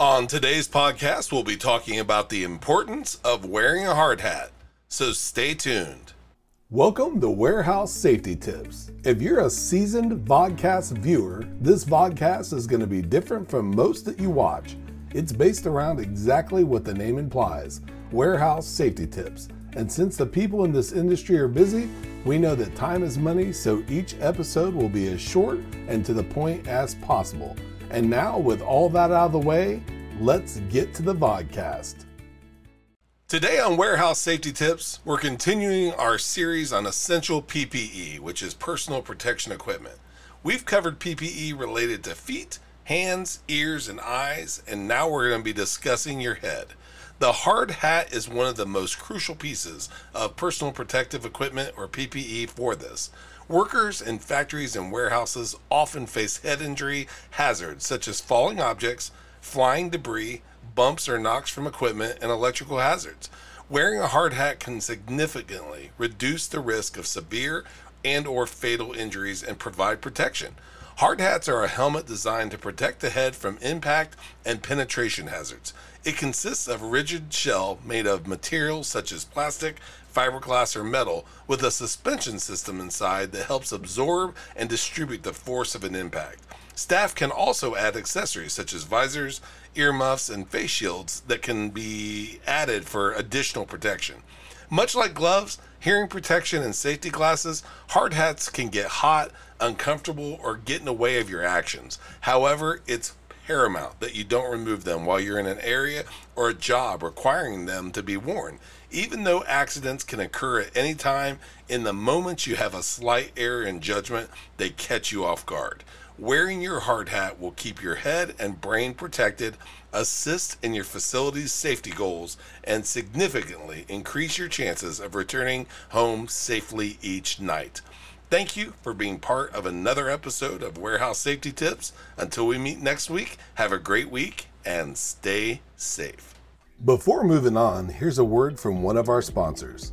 On today's podcast, we'll be talking about the importance of wearing a hard hat. So stay tuned. Welcome to Warehouse Safety Tips. If you're a seasoned vodcast viewer, this vodcast is going to be different from most that you watch. It's based around exactly what the name implies warehouse safety tips. And since the people in this industry are busy, we know that time is money, so each episode will be as short and to the point as possible. And now, with all that out of the way, let's get to the vodcast. Today on Warehouse Safety Tips, we're continuing our series on essential PPE, which is personal protection equipment. We've covered PPE related to feet, hands, ears, and eyes, and now we're going to be discussing your head. The hard hat is one of the most crucial pieces of personal protective equipment or PPE for this. Workers in factories and warehouses often face head injury hazards such as falling objects, flying debris, bumps or knocks from equipment, and electrical hazards. Wearing a hard hat can significantly reduce the risk of severe and or fatal injuries and provide protection. Hard hats are a helmet designed to protect the head from impact and penetration hazards. It consists of a rigid shell made of materials such as plastic, fiberglass, or metal with a suspension system inside that helps absorb and distribute the force of an impact. Staff can also add accessories such as visors, earmuffs, and face shields that can be added for additional protection. Much like gloves, hearing protection, and safety glasses, hard hats can get hot, uncomfortable, or get in the way of your actions. However, it's paramount that you don't remove them while you're in an area or a job requiring them to be worn. Even though accidents can occur at any time, in the moment you have a slight error in judgment, they catch you off guard. Wearing your hard hat will keep your head and brain protected, assist in your facility's safety goals, and significantly increase your chances of returning home safely each night. Thank you for being part of another episode of Warehouse Safety Tips. Until we meet next week, have a great week and stay safe. Before moving on, here's a word from one of our sponsors.